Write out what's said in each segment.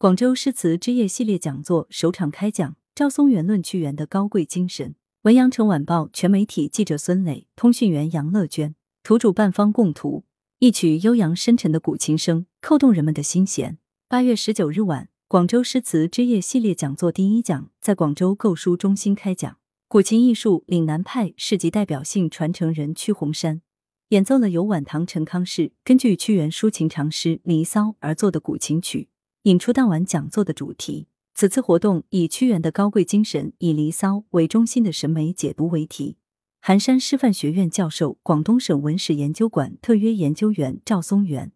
广州诗词之夜系列讲座首场开讲，赵松元论屈原的高贵精神。文阳城晚报全媒体记者孙磊，通讯员杨乐娟，图主办方供图。一曲悠扬深沉的古琴声，扣动人们的心弦。八月十九日晚，广州诗词之夜系列讲座第一讲在广州购书中心开讲。古琴艺术岭南派市集代表性传承人屈洪山演奏了由晚唐陈康士根据屈原抒情长诗《离骚》而作的古琴曲。引出当晚讲座的主题。此次活动以屈原的高贵精神，以《离骚》为中心的审美解读为题。寒山师范学院教授、广东省文史研究馆特约研究员赵松元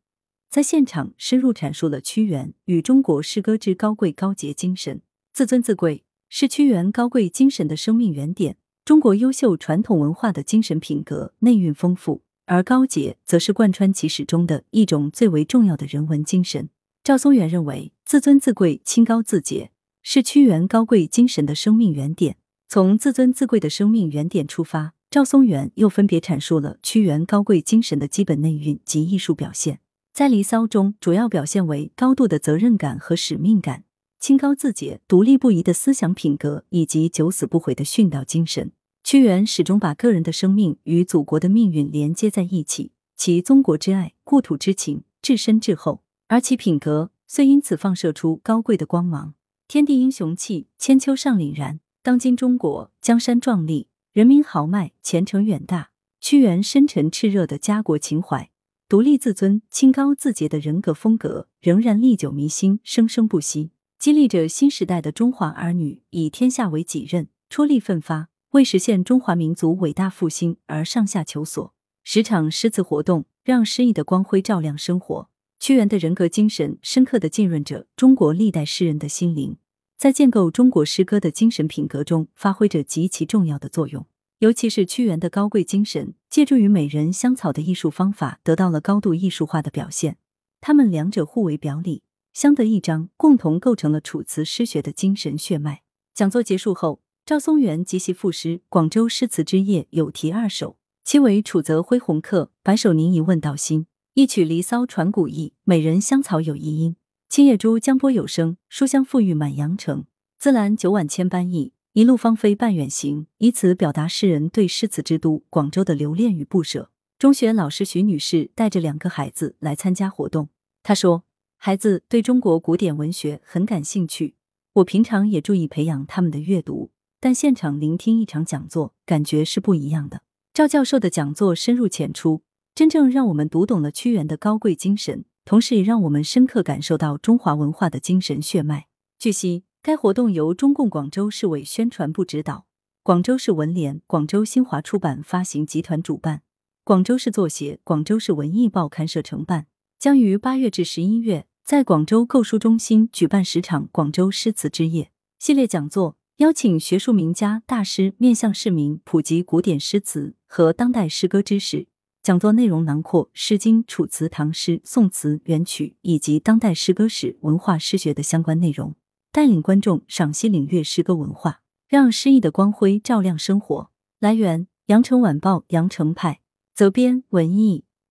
在现场深入阐述了屈原与中国诗歌之高贵高洁精神。自尊自贵是屈原高贵精神的生命原点，中国优秀传统文化的精神品格内蕴丰富，而高洁则是贯穿其始终的一种最为重要的人文精神。赵松元认为，自尊自贵、清高自洁是屈原高贵精神的生命原点。从自尊自贵的生命原点出发，赵松元又分别阐述了屈原高贵精神的基本内蕴及艺术表现。在《离骚》中，主要表现为高度的责任感和使命感，清高自洁、独立不移的思想品格，以及九死不悔的殉道精神。屈原始终把个人的生命与祖国的命运连接在一起，其宗国之爱、故土之情至深至厚。而其品格虽因此放射出高贵的光芒，天地英雄气，千秋尚凛然。当今中国江山壮丽，人民豪迈，前程远大。屈原深沉炽热的家国情怀，独立自尊、清高自洁的人格风格，仍然历久弥新，生生不息，激励着新时代的中华儿女以天下为己任，出力奋发，为实现中华民族伟大复兴而上下求索。十场诗词活动，让诗意的光辉照亮生活。屈原的人格精神深刻的浸润着中国历代诗人的心灵，在建构中国诗歌的精神品格中发挥着极其重要的作用。尤其是屈原的高贵精神，借助于美人香草的艺术方法，得到了高度艺术化的表现。他们两者互为表里，相得益彰，共同构成了楚辞诗学的精神血脉。讲座结束后，赵松元即席赋诗《广州诗词之夜》有题二首，其为楚泽恢鸿客，白首凝一问道心。一曲《离骚》传古意，美人香草有遗音。青叶珠江波有声，书香馥郁满阳城。自兰九晚千般意，一路芳菲半远行。以此表达诗人对诗词之都广州的留恋与不舍。中学老师徐女士带着两个孩子来参加活动，她说：“孩子对中国古典文学很感兴趣，我平常也注意培养他们的阅读，但现场聆听一场讲座，感觉是不一样的。”赵教授的讲座深入浅出。真正让我们读懂了屈原的高贵精神，同时也让我们深刻感受到中华文化的精神血脉。据悉，该活动由中共广州市委宣传部指导，广州市文联、广州新华出版发行集团主办，广州市作协、广州市文艺报刊社承办，将于八月至十一月在广州购书中心举办十场广州诗词之夜系列讲座，邀请学术名家、大师面向市民普及古典诗词和当代诗歌知识。讲座内容囊括《诗经》《楚辞》《唐诗》《宋词》元曲以及当代诗歌史、文化诗学的相关内容，带领观众赏析领略诗歌文化，让诗意的光辉照亮生活。来源：羊城晚报羊城派，责编：文艺。